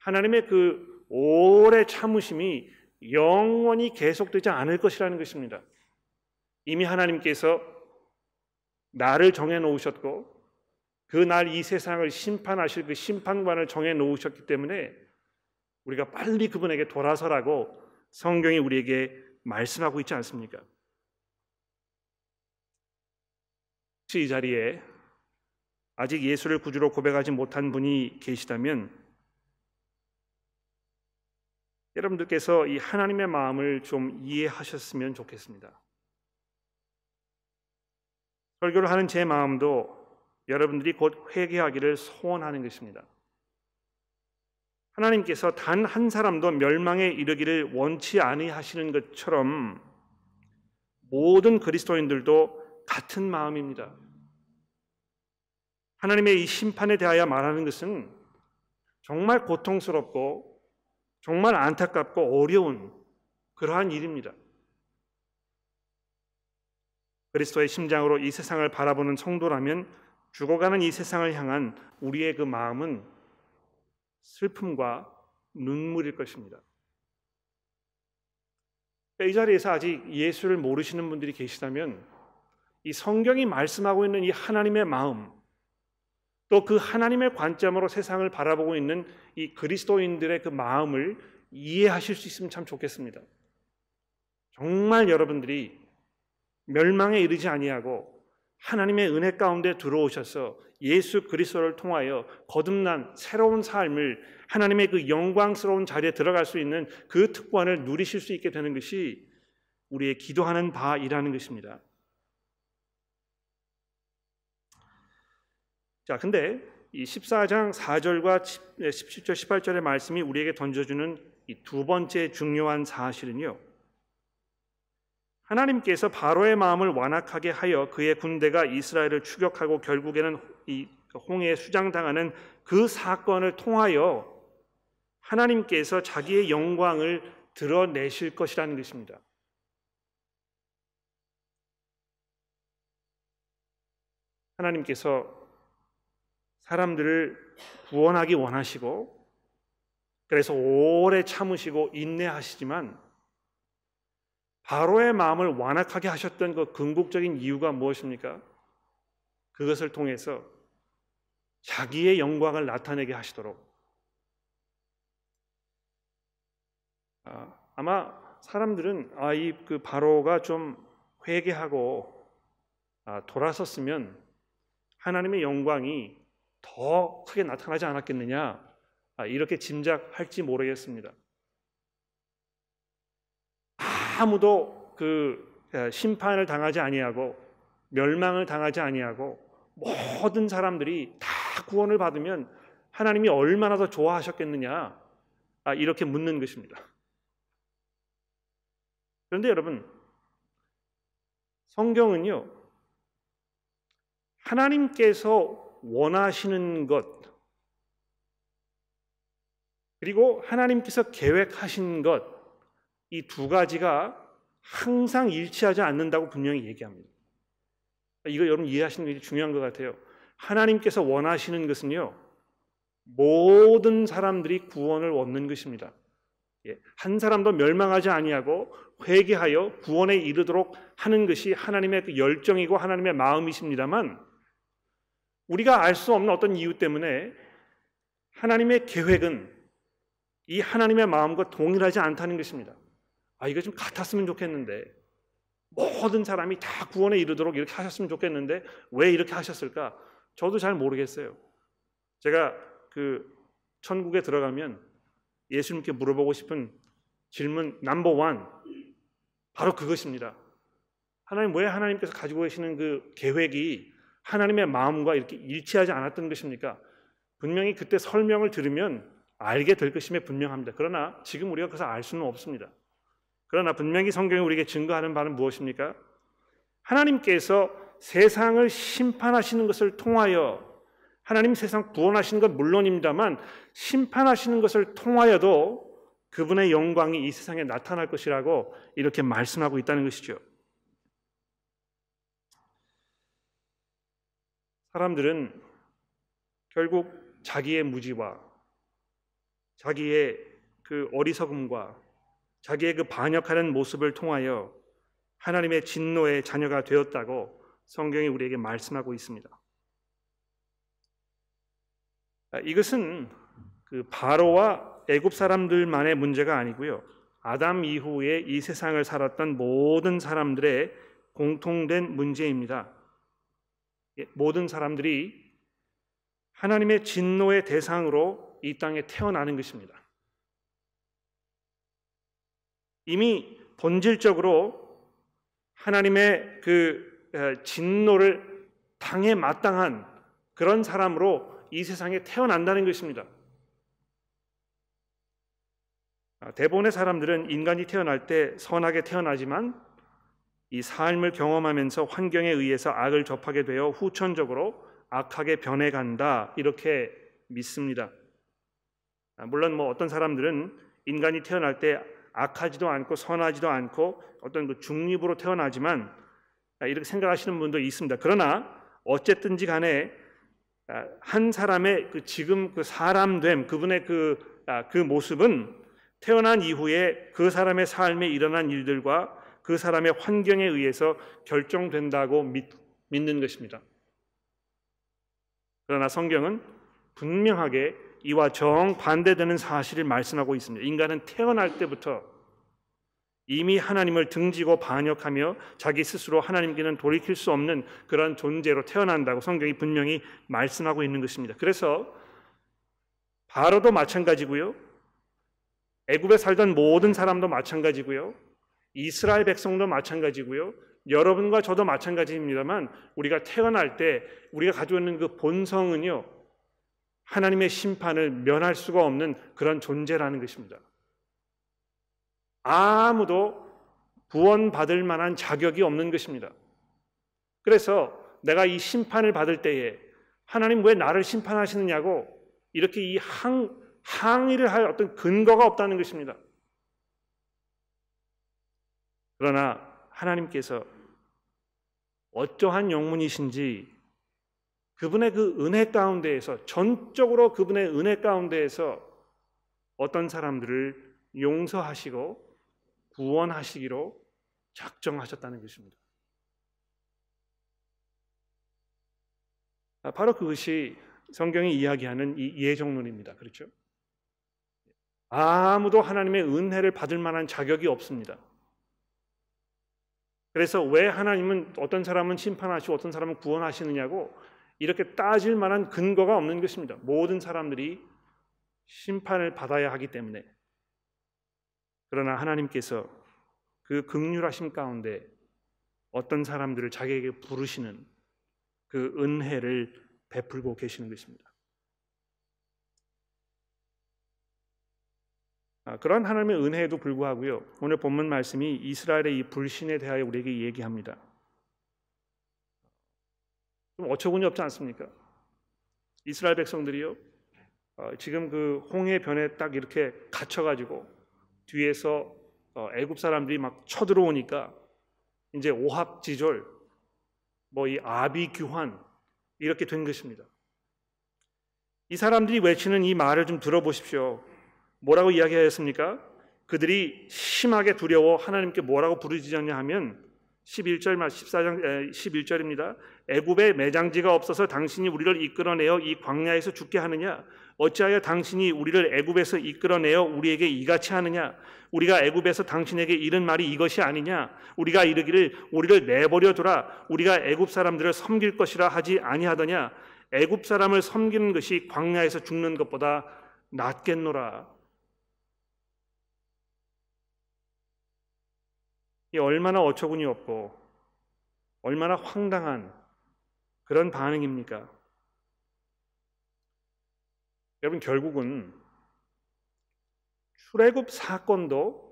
하나님의 그 오래 참으심이 영원히 계속되지 않을 것이라는 것입니다. 이미 하나님께서 나를 정해 놓으셨고 그 날 이 세상을 심판하실 그 심판관을 정해 놓으셨기 때문에 우리가 빨리 그분에게 돌아서라고 성경이 우리에게 말씀하고 있지 않습니까? 혹시 이 자리에 아직 예수를 구주로 고백하지 못한 분이 계시다면 여러분들께서 이 하나님의 마음을 좀 이해하셨으면 좋겠습니다. 설교를 하는 제 마음도 여러분들이 곧 회개하기를 소원하는 것입니다. 하나님께서 단 한 사람도 멸망에 이르기를 원치 아니하시는 것처럼 모든 그리스도인들도 같은 마음입니다. 하나님의 이 심판에 대하여 말하는 것은 정말 고통스럽고 정말 안타깝고 어려운 그러한 일입니다. 그리스도의 심장으로 이 세상을 바라보는 성도라면 죽어가는 이 세상을 향한 우리의 그 마음은 슬픔과 눈물일 것입니다. 이 자리에서 아직 예수를 모르시는 분들이 계시다면 이 성경이 말씀하고 있는 이 하나님의 마음 또 그 하나님의 관점으로 세상을 바라보고 있는 이 그리스도인들의 그 마음을 이해하실 수 있으면 참 좋겠습니다. 정말 여러분들이 멸망에 이르지 아니하고 하나님의 은혜 가운데 들어오셔서 예수 그리스도를 통하여 거듭난 새로운 삶을 하나님의 그 영광스러운 자리에 들어갈 수 있는 그 특권을 누리실 수 있게 되는 것이 우리의 기도하는 바이라는 것입니다. 자, 근데 이 14장 4절과 17절 18절의 말씀이 우리에게 던져주는 이 두 번째 중요한 사실은요. 하나님께서 바로의 마음을 완악하게 하여 그의 군대가 이스라엘을 추격하고 결국에는 이 홍해에 수장당하는 그 사건을 통하여 하나님께서 자기의 영광을 드러내실 것이라는 것입니다. 하나님께서 사람들을 구원하기 원하시고 그래서 오래 참으시고 인내하시지만 바로의 마음을 완악하게 하셨던 그 궁극적인 이유가 무엇입니까? 그것을 통해서 자기의 영광을 나타내게 하시도록 아, 마 사람들은 아 이 그 바로가 좀 회개하고 아, 돌아섰으면 하나님의 영광이 더 크게 나타나지 않았겠느냐 아, 이렇게 짐작할지 모르겠습니다. 아무도 그 심판을 당하지 아니하고 멸망을 당하지 아니하고 모든 사람들이 다 구원을 받으면 하나님이 얼마나 더 좋아하셨겠느냐 아, 이렇게 묻는 것입니다. 그런데 여러분 성경은요 하나님께서 원하시는 것 그리고 하나님께서 계획하신 것 이 두 가지가 항상 일치하지 않는다고 분명히 얘기합니다. 이거 여러분 이해하시는 게 중요한 것 같아요. 하나님께서 원하시는 것은요, 모든 사람들이 구원을 얻는 것입니다. 예, 한 사람도 멸망하지 아니하고 회개하여 구원에 이르도록 하는 것이 하나님의 그 열정이고 하나님의 마음이십니다만 우리가 알 수 없는 어떤 이유 때문에 하나님의 계획은 이 하나님의 마음과 동일하지 않다는 것입니다. 아 이거 좀 같았으면 좋겠는데 모든 사람이 다 구원에 이르도록 이렇게 하셨으면 좋겠는데 왜 이렇게 하셨을까? 저도 잘 모르겠어요. 제가 그 천국에 들어가면 예수님께 물어보고 싶은 질문 넘버 원 바로 그것입니다. 하나님 왜 하나님께서 가지고 계시는 그 계획이 하나님의 마음과 이렇게 일치하지 않았던 것입니까? 분명히 그때 설명을 들으면 알게 될 것임에 분명합니다. 그러나 지금 우리가 그것을 알 수는 없습니다. 그러나 분명히 성경이 우리에게 증거하는 바는 무엇입니까? 하나님께서 세상을 심판하시는 것을 통하여 하나님 세상 구원하시는 건 물론입니다만 심판하시는 것을 통하여도 그분의 영광이 이 세상에 나타날 것이라고 이렇게 말씀하고 있다는 것이죠. 사람들은 결국 자기의 무지와 자기의 그 어리석음과 자기의 그 반역하는 모습을 통하여 하나님의 진노의 자녀가 되었다고 성경이 우리에게 말씀하고 있습니다. 아, 이것은 그 바로와 애굽 사람들만의 문제가 아니고요. 아담 이후에 이 세상을 살았던 모든 사람들의 공통된 문제입니다. 예, 모든 사람들이 하나님의 진노의 대상으로 이 땅에 태어나는 것입니다. 이미 본질적으로 하나님의 그 진노를 당해 마땅한 그런 사람으로 이 세상에 태어난다는 것입니다. 아, 대부분의 사람들은 인간이 태어날 때 선하게 태어나지만 이 삶을 경험하면서 환경에 의해서 악을 접하게 되어 후천적으로 악하게 변해간다 이렇게 믿습니다. 아, 물론 뭐 어떤 사람들은 인간이 태어날 때 악하지도 않고 선하지도 않고 어떤 그 중립으로 태어나지만 아, 이렇게 생각하시는 분도 있습니다. 그러나 어쨌든지 간에 아, 한 사람의 그 지금 그 사람됨 그분의 그, 아, 그 모습은 태어난 이후에 그 사람의 삶에 일어난 일들과 그 사람의 환경에 의해서 결정된다고 믿, 믿는 것입니다. 그러나 성경은 분명하게 이와 정반대되는 사실을 말씀하고 있습니다. 인간은 태어날 때부터 이미 하나님을 등지고 반역하며 자기 스스로 하나님께는 돌이킬 수 없는 그런 존재로 태어난다고 성경이 분명히 말씀하고 있는 것입니다. 그래서 바로도 마찬가지고요. 애굽에 살던 모든 사람도 마찬가지고요. 이스라엘 백성도 마찬가지고요. 여러분과 저도 마찬가지입니다만 우리가 태어날 때 우리가 가지고 있는 그 본성은요. 하나님의 심판을 면할 수가 없는 그런 존재라는 것입니다. 아무도 구원받을 만한 자격이 없는 것입니다. 그래서 내가 이 심판을 받을 때에 하나님 왜 나를 심판하시느냐고 이렇게 이 항, 항의를 할 어떤 근거가 없다는 것입니다. 그러나 하나님께서 어떠한 영문이신지 그분의 그 은혜 가운데에서 전적으로 그분의 은혜 가운데에서 어떤 사람들을 용서하시고 구원하시기로 작정하셨다는 것입니다. 아, 바로 그것이 성경이 이야기하는 이 예정론입니다. 그렇죠? 아무도 하나님의 은혜를 받을 만한 자격이 없습니다. 그래서 왜 하나님은 어떤 사람은 심판하시고 어떤 사람은 구원하시느냐고 이렇게 따질 만한 근거가 없는 것입니다. 모든 사람들이 심판을 받아야 하기 때문에. 그러나 하나님께서 그 극률하심 가운데 어떤 사람들을 자기에게 부르시는 그 은혜를 베풀고 계시는 것입니다. 아, 그런 하나님의 은혜에도 불구하고요. 오늘 본문 말씀이 이스라엘의 이 불신에 대하여 우리에게 얘기합니다. 좀 어처구니 없지 않습니까? 이스라엘 백성들이요 어, 지금 그 홍해 변에 딱 이렇게 갇혀가지고 뒤에서 어, 애굽 사람들이 막 쳐들어오니까 이제 오합지졸, 뭐 이 아비규환 이렇게 된 것입니다. 이 사람들이 외치는 이 말을 좀 들어보십시오. 뭐라고 이야기하였습니까? 그들이 심하게 두려워 하나님께 뭐라고 부르짖었냐 하면 11절 14장 11절입니다. 애굽에 매장지가 없어서 당신이 우리를 이끌어내어 이 광야에서 죽게 하느냐? 어찌하여 당신이 우리를 애굽에서 이끌어내어 우리에게 이같이 하느냐? 우리가 애굽에서 당신에게 이른 말이 이것이 아니냐? 우리가 이르기를 우리를 내버려 두라. 우리가 애굽 사람들을 섬길 것이라 하지 아니하더냐? 애굽 사람을 섬기는 것이 광야에서 죽는 것보다 낫겠노라. 이 얼마나 어처구니 없고 얼마나 황당한 그런 반응입니까? 여러분 결국은 출애굽 사건도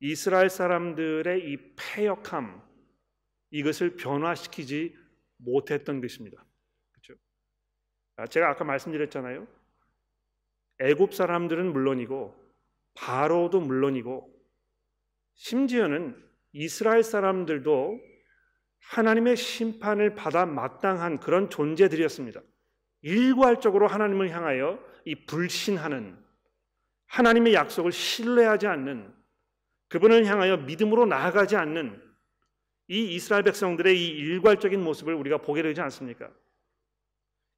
이스라엘 사람들의 이 패역함 이것을 변화시키지 못했던 것입니다. 그렇죠? 제가 아까 말씀드렸잖아요. 애굽 사람들은 물론이고 바로도 물론이고 심지어는 이스라엘 사람들도 하나님의 심판을 받아 마땅한 그런 존재들이었습니다. 일괄적으로 하나님을 향하여 이 불신하는 하나님의 약속을 신뢰하지 않는 그분을 향하여 믿음으로 나아가지 않는 이 이스라엘 백성들의 이 일괄적인 모습을 우리가 보게 되지 않습니까?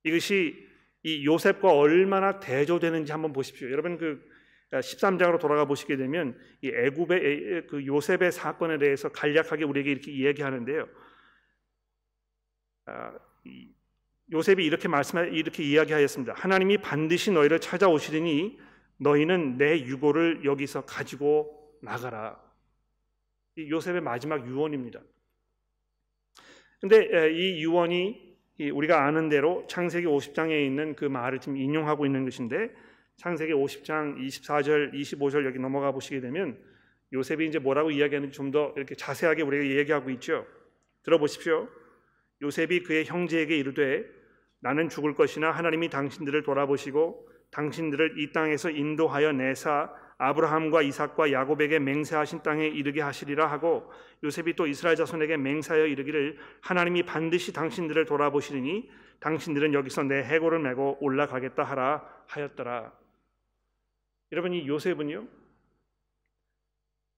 이것이 이 요셉과 얼마나 대조되는지 한번 보십시오. 여러분 그 13장으로 돌아가 보시게 되면 이 애굽의 그 요셉의 사건에 대해서 간략하게 우리에게 이렇게 이야기하는데요. 아, 요셉이 이렇게 말씀 이렇게 이야기하였습니다. 하나님이 반드시 너희를 찾아오시리니 너희는 내 유고를 여기서 가지고 나가라. 이 요셉의 마지막 유언입니다. 근데 이 유언이 우리가 아는 대로 창세기 50장에 있는 그 말을 지금 인용하고 있는 것인데 창세기 50장 24절, 25절 여기 넘어가 보시게 되면 요셉이 이제 뭐라고 이야기하는지 좀 더 이렇게 자세하게 우리가 얘기하고 있죠. 들어보십시오. 요셉이 그의 형제에게 이르되 나는 죽을 것이나 하나님이 당신들을 돌아보시고 당신들을 이 땅에서 인도하여 내사 아브라함과 이삭과 야곱에게 맹세하신 땅에 이르게 하시리라 하고 요셉이 또 이스라엘 자손에게 맹세하여 이르기를 하나님이 반드시 당신들을 돌아보시리니 당신들은 여기서 내 해골을 메고 올라가겠다 하라 하였더라. 여러분 이 요셉은요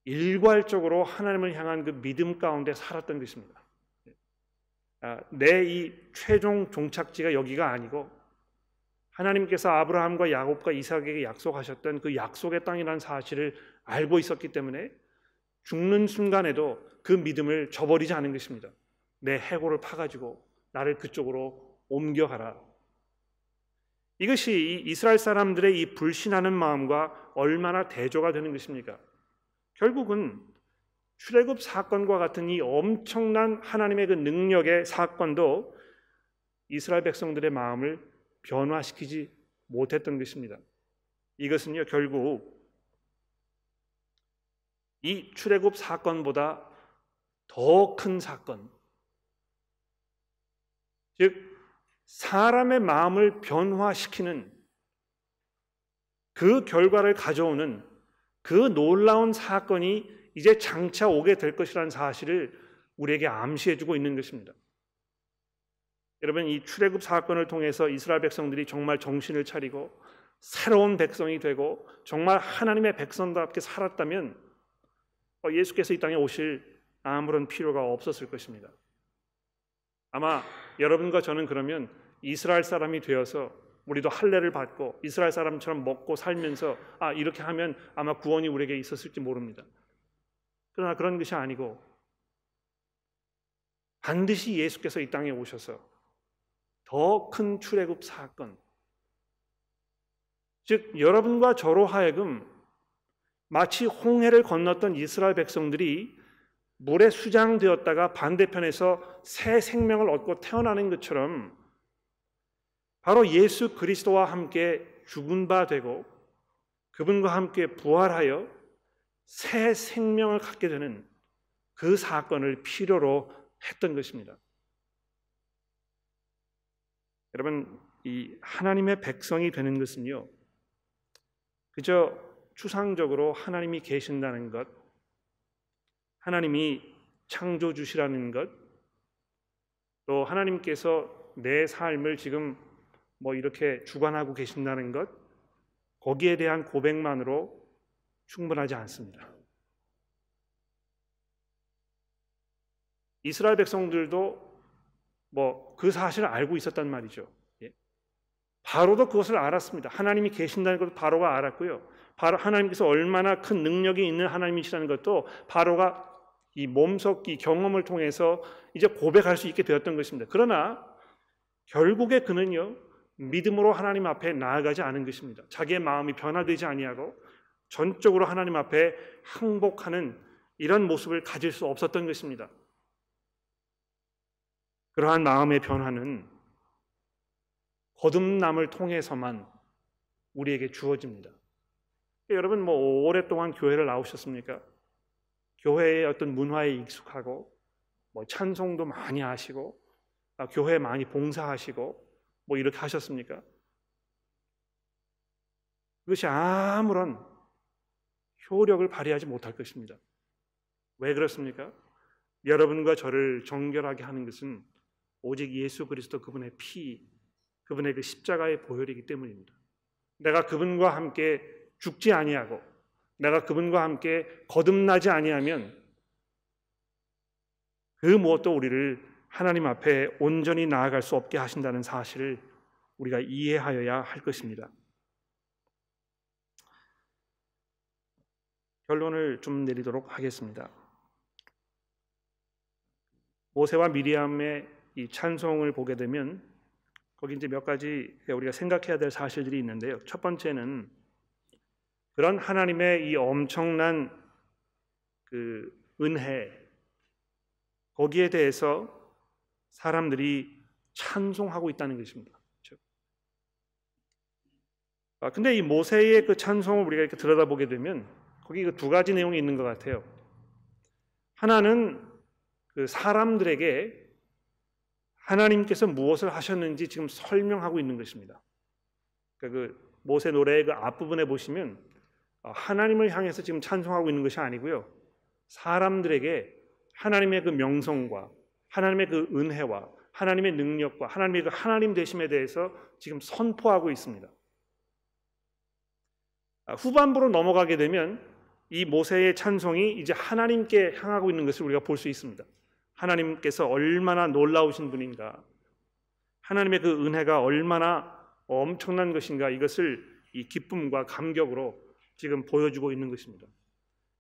일괄적으로 하나님을 향한 그 믿음 가운데 살았던 것입니다. 아, 내이 최종 종착지가 여기가 아니고 하나님께서 아브라함과 야곱과 이삭에게 약속하셨던 그 약속의 땅이라는 사실을 알고 있었기 때문에 죽는 순간에도 그 믿음을 저버리지 않은 것입니다. 내 해골을 파가지고 나를 그쪽으로 옮겨가라. 이것이 이스라엘 사람들의 이 불신하는 마음과 얼마나 대조가 되는 것입니까? 결국은 출애굽 사건과 같은 이 엄청난 하나님의 그 능력의 사건도 이스라엘 백성들의 마음을 변화시키지 못했던 것입니다. 이것은요 결국 이 출애굽 사건보다 더 큰 사건, 즉 사람의 마음을 변화시키는 그 결과를 가져오는 그 놀라운 사건이 이제 장차 오게 될 것이라는 사실을 우리에게 암시해주고 있는 것입니다. 여러분 이 출애굽 사건을 통해서 이스라엘 백성들이 정말 정신을 차리고 새로운 백성이 되고 정말 하나님의 백성답게 살았다면 어, 예수께서 이 땅에 오실 아무런 필요가 없었을 것입니다. 아마 여러분과 저는 그러면 이스라엘 사람이 되어서 우리도 할례를 받고 이스라엘 사람처럼 먹고 살면서 아 이렇게 하면 아마 구원이 우리에게 있었을지 모릅니다. 그러나 그런 것이 아니고 반드시 예수께서 이 땅에 오셔서 더 큰 출애굽 사건 즉 여러분과 저로 하여금 마치 홍해를 건넜던 이스라엘 백성들이 물에 수장되었다가 반대편에서 새 생명을 얻고 태어나는 것처럼 바로 예수 그리스도와 함께 죽은 바 되고 그분과 함께 부활하여 새 생명을 갖게 되는 그 사건을 필요로 했던 것입니다. 여러분, 이 하나님의 백성이 되는 것은요, 그저 추상적으로 하나님이 계신다는 것, 하나님이 창조주시라는 것, 또 하나님께서 내 삶을 지금 뭐 이렇게 주관하고 계신다는 것, 거기에 대한 고백만으로 충분하지 않습니다. 이스라엘 백성들도 뭐 그 사실을 알고 있었단 말이죠. 예. 바로도 그것을 알았습니다. 하나님이 계신다는 것도 바로가 알았고요. 바로 하나님께서 얼마나 큰 능력이 있는 하나님이시라는 것도 바로가 이 몸속 이 경험을 통해서 이제 고백할 수 있게 되었던 것입니다. 그러나 결국에 그는요 믿음으로 하나님 앞에 나아가지 않은 것입니다. 자기의 마음이 변화되지 아니하고 전적으로 하나님 앞에 항복하는 이런 모습을 가질 수 없었던 것입니다. 그러한 마음의 변화는 거듭남을 통해서만 우리에게 주어집니다. 여러분 뭐 오랫동안 교회를 나오셨습니까? 교회의 어떤 문화에 익숙하고 뭐 찬송도 많이 하시고 아, 교회 많이 봉사하시고 뭐 이렇게 하셨습니까? 그것이 아무런 효력을 발휘하지 못할 것입니다. 왜 그렇습니까? 여러분과 저를 정결하게 하는 것은 오직 예수 그리스도 그분의 피, 그분의 그 십자가의 보혈이기 때문입니다. 내가 그분과 함께 죽지 아니하고 내가 그분과 함께 거듭나지 아니하면 그 무엇도 우리를 하나님 앞에 온전히 나아갈 수 없게 하신다는 사실을 우리가 이해하여야 할 것입니다. 결론을 좀 내리도록 하겠습니다. 모세와 미리암의 이 찬송을 보게 되면 거기 이제 몇 가지 우리가 생각해야 될 사실들이 있는데요. 첫 번째는 그런 하나님의 이 엄청난 그 은혜 거기에 대해서 사람들이 찬송하고 있다는 것입니다. 그렇죠? 아, 근데 이 모세의 그 찬송을 우리가 이렇게 들여다보게 되면 거기 그두 가지 내용이 있는 것 같아요. 하나는 그 사람들에게 하나님께서 무엇을 하셨는지 지금 설명하고 있는 것입니다. 그러니까 그 모세 노래의 그 앞부분에 보시면 어, 하나님을 향해서 지금 찬송하고 있는 것이 아니고요. 사람들에게 하나님의 그 명성과 하나님의 그 은혜와 하나님의 능력과 하나님의 그 하나님 되심에 대해서 지금 선포하고 있습니다. 아, 후반부로 넘어가게 되면 이 모세의 찬송이 이제 하나님께 향하고 있는 것을 우리가 볼 수 있습니다. 하나님께서 얼마나 놀라우신 분인가, 하나님의 그 은혜가 얼마나 엄청난 것인가 이것을 이 기쁨과 감격으로 지금 보여주고 있는 것입니다.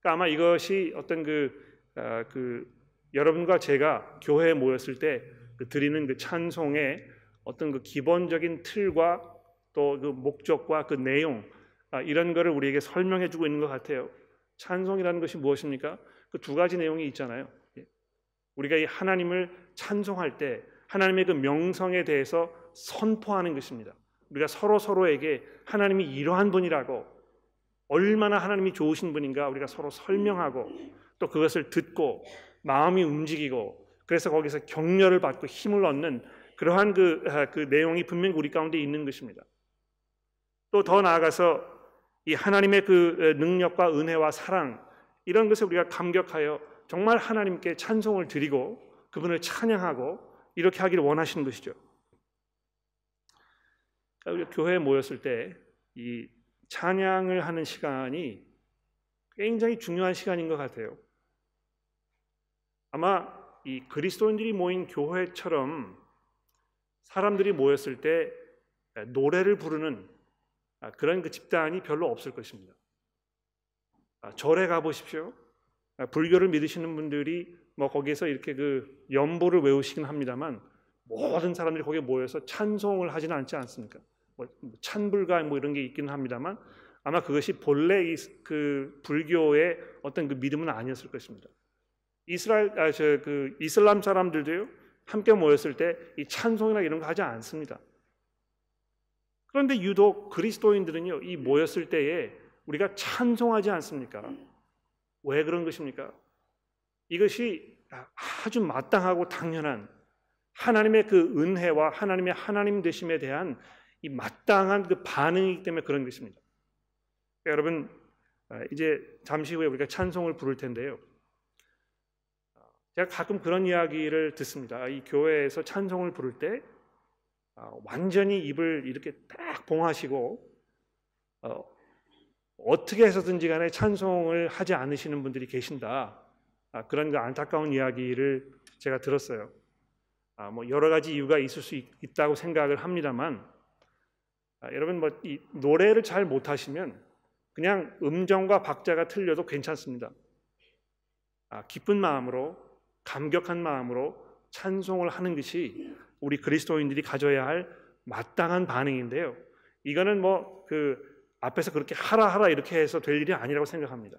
그러니까 아마 이것이 어떤 그, 어, 그 여러분과 제가 교회에 모였을 때 그 드리는 그 찬송의 어떤 그 기본적인 틀과 또 그 목적과 그 내용 아, 이런 거를 우리에게 설명해 주고 있는 것 같아요. 찬송이라는 것이 무엇입니까? 그 두 가지 내용이 있잖아요. 예. 우리가 이 하나님을 찬송할 때 하나님의 그 명성에 대해서 선포하는 것입니다. 우리가 서로 서로에게 하나님이 이러한 분이라고 얼마나 하나님이 좋으신 분인가 우리가 서로 설명하고 또 그것을 듣고 마음이 움직이고 그래서 거기서 격려를 받고 힘을 얻는 그러한 그, 아, 그 내용이 분명 우리 가운데 있는 것입니다. 또 더 나아가서 이 하나님의 그 능력과 은혜와 사랑 이런 것을 우리가 감격하여 정말 하나님께 찬송을 드리고 그분을 찬양하고 이렇게 하기를 원하시는 것이죠. 그러니까 우리 교회에 모였을 때 이 찬양을 하는 시간이 굉장히 중요한 시간인 것 같아요. 아마 이 그리스도인들이 모인 교회처럼 사람들이 모였을 때 노래를 부르는 그런 그 집단이 별로 없을 것입니다. 아, 절에 가 보십시오. 아, 불교를 믿으시는 분들이 뭐 거기에서 이렇게 그 연보를 외우시긴 합니다만 모든 사람들이 거기에 모여서 찬송을 하지는 않지 않습니까? 뭐 찬불가 뭐 이런 게 있기는 합니다만 아마 그것이 본래 그 불교의 어떤 그 믿음은 아니었을 것입니다. 이스라엘 아, 저, 그 이슬람 사람들도요 함께 모였을 때 이 찬송이나 이런 거 하지 않습니다. 그런데 유독 그리스도인들은요 이 모였을 때에 우리가 찬송하지 않습니까? 왜 그런 것입니까? 이것이 아주 마땅하고 당연한 하나님의 그 은혜와 하나님의 하나님 되심에 대한 이 마땅한 그 반응이기 때문에 그런 것입니다. 여러분 아, 이제 잠시 후에 우리가 찬송을 부를 텐데요. 제가 가끔 그런 이야기를 듣습니다. 이 교회에서 찬송을 부를 때 아, 완전히 입을 이렇게 딱 봉하시고 어, 어떻게 해서든지 간에 찬송을 하지 않으시는 분들이 계신다. 아, 그런 그 안타까운 이야기를 제가 들었어요. 아, 뭐 여러 가지 이유가 있을 수 있, 다고 생각을 합니다만 아, 여러분 뭐 이 노래를 잘 못하시면 그냥 음정과 박자가 틀려도 괜찮습니다. 아, 기쁜 마음으로 감격한 마음으로 찬송을 하는 것이 우리 그리스도인들이 가져야 할 마땅한 반응인데요. 이거는 뭐 그 앞에서 그렇게 하라 하라 이렇게 해서 될 일이 아니라고 생각합니다.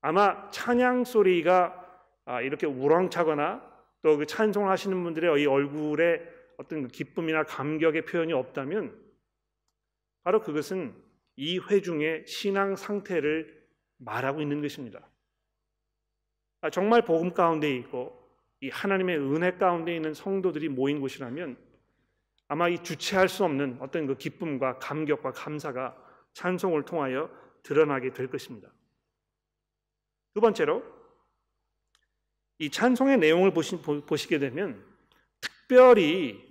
아마 찬양 소리가 아, 이렇게 우렁차거나 또 그 찬송하시는 분들의 이 얼굴에 어떤 그 기쁨이나 감격의 표현이 없다면 바로 그것은 이 회중의 신앙 상태를 말하고 있는 것입니다. 아, 정말 복음 가운데 있고 이 하나님의 은혜 가운데 있는 성도들이 모인 곳이라면 아마 이 주체할 수 없는 어떤 그 기쁨과 감격과 감사가 찬송을 통하여 드러나게 될 것입니다. 두 번째로 이 찬송의 내용을 보시, 보시게 되면 특별히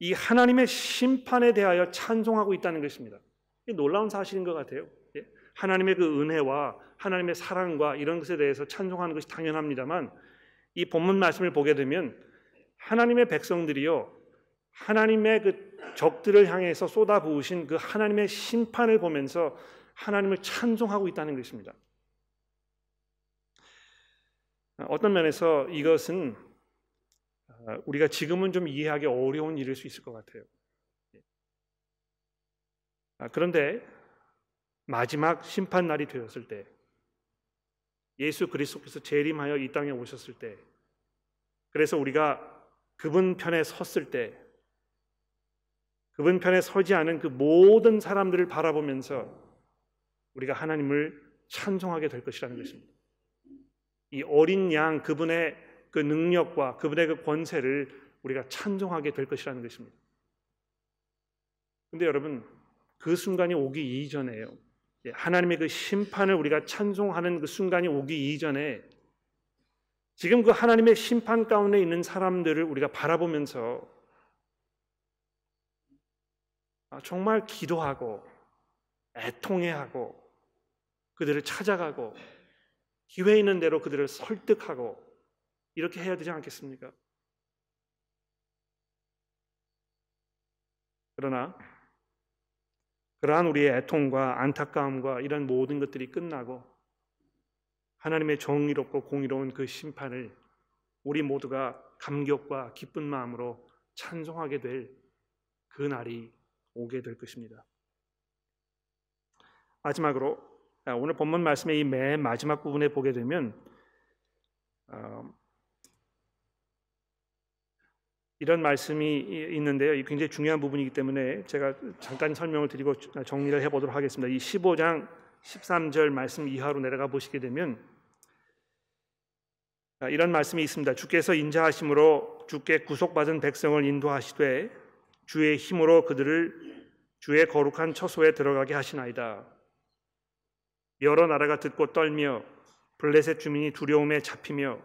이 하나님의 심판에 대하여 찬송하고 있다는 것입니다. 놀라운 사실인 것 같아요. 예? 하나님의 그 은혜와 하나님의 사랑과 이런 것에 대해서 찬송하는 것이 당연합니다만 이 본문 말씀을 보게 되면 하나님의 백성들이요 하나님의 그 적들을 향해서 쏟아부으신 그 하나님의 심판을 보면서 하나님을 찬송하고 있다는 것입니다. 어떤 면에서 이것은 우리가 지금은 좀 이해하기 어려운 일일 수 있을 것 같아요. 그런데 마지막 심판 날이 되었을 때 예수 그리스도께서 재림하여 이 땅에 오셨을 때 그래서 우리가 그분 편에 섰을 때 그분 편에 서지 않은 그 모든 사람들을 바라보면서 우리가 하나님을 찬송하게 될 것이라는 것입니다. 이 어린 양 그분의 그 능력과 그분의 그 권세를 우리가 찬송하게 될 것이라는 것입니다. 근데 여러분 그 순간이 오기 이전에요. 예, 하나님의 그 심판을 우리가 찬송하는 그 순간이 오기 이전에 지금 그 하나님의 심판 가운데 있는 사람들을 우리가 바라보면서 아, 정말 기도하고 애통해하고 그들을 찾아가고 기회 있는 대로 그들을 설득하고 이렇게 해야 되지 않겠습니까? 그러나 그러한 우리의 애통과 안타까움과 이런 모든 것들이 끝나고 하나님의 정의롭고 공의로운 그 심판을 우리 모두가 감격과 기쁜 마음으로 찬송하게 될 그 날이 오게 될 것입니다. 마지막으로 아, 오늘 본문 말씀의 이 맨 마지막 부분에 보게 되면 어, 이런 말씀이 있는데요. 이 굉장히 중요한 부분이기 때문에 제가 잠깐 설명을 드리고 정리를 해보도록 하겠습니다. 이 15장 13절 말씀 이하로 내려가 보시게 되면 아, 이런 말씀이 있습니다. 주께서 인자하심으로 주께 구속받은 백성을 인도하시되 주의 힘으로 그들을 주의 거룩한 처소에 들어가게 하시나이다. 여러 나라가 듣고 떨며 블레셋 주민이 두려움에 잡히며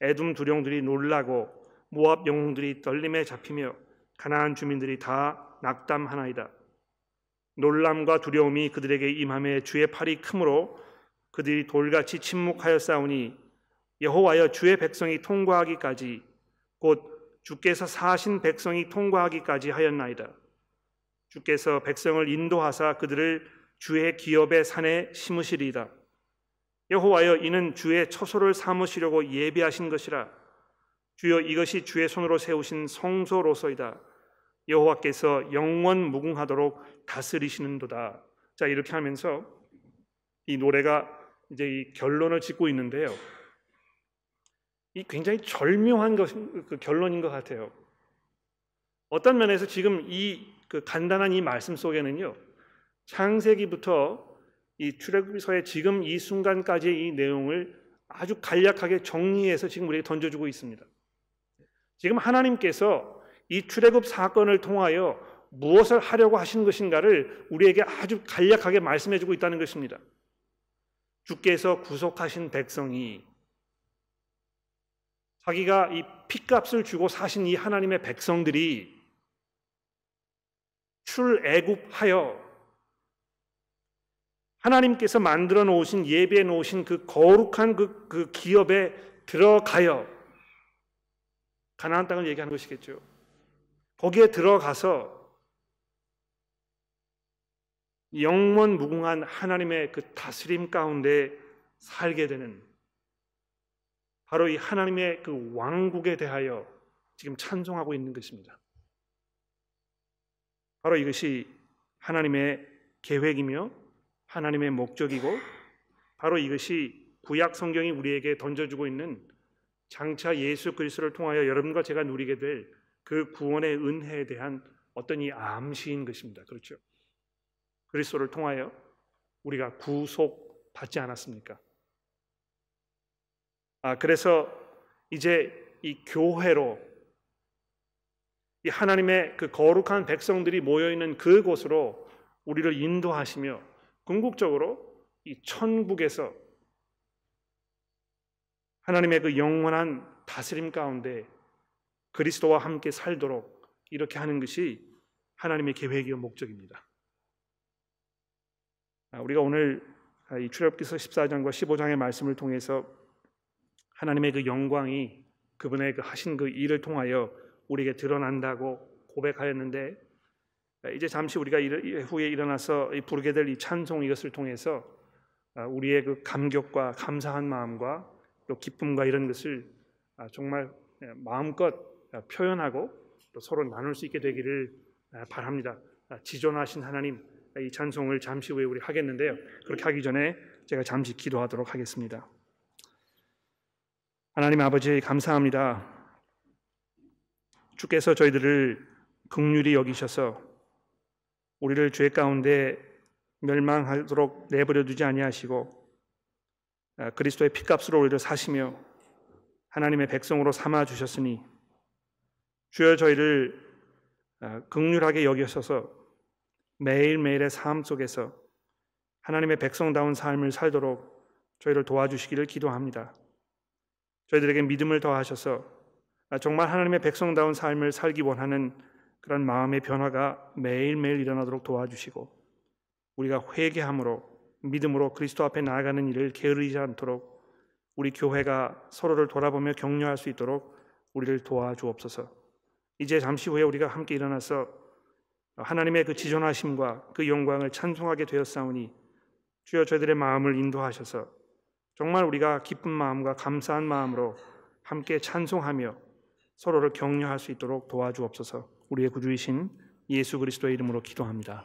에둠 두령들이 놀라고 모압 영웅들이 떨림에 잡히며 가나안 주민들이 다 낙담하나이다. 놀람과 두려움이 그들에게 임함에 주의 팔이 크므로 그들이 돌같이 침묵하여 싸우니 여호와여 주의 백성이 통과하기까지 곧 주께서 사신 백성이 통과하기까지 하였나이다. 주께서 백성을 인도하사 그들을 주의 기업의 산에 심으시리이다. 여호와여 이는 주의 처소를 삼으시려고 예비하신 것이라 주여 이것이 주의 손으로 세우신 성소로서이다. 여호와께서 영원 무궁하도록 다스리시는도다. 자 이렇게 하면서 이 노래가 이제 이 결론을 짓고 있는데요. 이 굉장히 절묘한 것, 그 결론인 것 같아요. 어떤 면에서 지금 이 그 간단한 이 말씀 속에는요, 창세기부터 이 출애굽서의 지금 이 순간까지의 이 내용을 아주 간략하게 정리해서 지금 우리에게 던져주고 있습니다. 지금 하나님께서 이 출애굽 사건을 통하여 무엇을 하려고 하신 것인가를 우리에게 아주 간략하게 말씀해 주고 있다는 것입니다. 주께서 구속하신 백성이 자기가 이 피값을 주고 사신 이 하나님의 백성들이 출애굽하여 하나님께서 만들어 놓으신 예배해 놓으신 그 거룩한 그, 그 기업에 들어가여 가나안 땅을 얘기하는 것이겠죠. 거기에 들어가서 영원 무궁한 하나님의 그 다스림 가운데 살게 되는 바로 이 하나님의 그 왕국에 대하여 지금 찬송하고 있는 것입니다. 바로 이것이 하나님의 계획이며 하나님의 목적이고 바로 이것이 구약 성경이 우리에게 던져주고 있는 장차 예수 그리스도를 통하여 여러분과 제가 누리게 될 그 구원의 은혜에 대한 어떤 이 암시인 것입니다. 그렇죠? 그리스도를 통하여 우리가 구속 받지 않았습니까? 아, 그래서 이제 이 교회로 이 하나님의 그 거룩한 백성들이 모여 있는 그곳으로 우리를 인도하시며 궁극적으로 이 천국에서 하나님의 그 영원한 다스림 가운데 그리스도와 함께 살도록 이렇게 하는 것이 하나님의 계획이요 목적입니다. 아, 우리가 오늘 이 출애굽기서 14장과 15장의 말씀을 통해서 하나님의 그 영광이 그분의 그 하신 그 일을 통하여 우리에게 드러난다고 고백하였는데 아, 이제 잠시 우리가 후에 일어나서 부르게 될 이 찬송 이것을 통해서 아, 우리의 그 감격과 감사한 마음과 또 기쁨과 이런 것을 정말 예, 마음껏 표현하고 또 서로 나눌 수 있게 되기를 바랍니다. 지존하신 하나님 이 찬송을 잠시 후에 우리 하겠는데요. 그렇게 하기 전에 제가 잠시 기도하도록 하겠습니다. 하나님 아버지 감사합니다. 주께서 저희들을 극률이 여기셔서 우리를 죄 가운데 멸망하도록 내버려 두지 아니하시고 아, 그리스도의 피값으로 우리를 사시며 하나님의 백성으로 삼아 주셨으니 주여 저희를 아, 극률하게 여기셔서 매일매일의 삶 속에서 하나님의 백성다운 삶을 살도록 저희를 도와주시기를 기도합니다. 저희들에게 믿음을 더하셔서 정말 하나님의 백성다운 삶을 살기 원하는 그런 마음의 변화가 매일매일 일어나도록 도와주시고 우리가 회개함으로 믿음으로 그리스도 앞에 나아가는 일을 게으르지 않도록 우리 교회가 서로를 돌아보며 격려할 수 있도록 우리를 도와주옵소서. 이제 잠시 후에 우리가 함께 일어나서 하나님의 그 지존하심과 그 영광을 찬송하게 되었사오니 주여 저희들의 마음을 인도하셔서 정말 우리가 기쁜 마음과 감사한 마음으로 함께 찬송하며 서로를 격려할 수 있도록 도와주옵소서. 우리의 구주이신 예수 그리스도의 이름으로 기도합니다.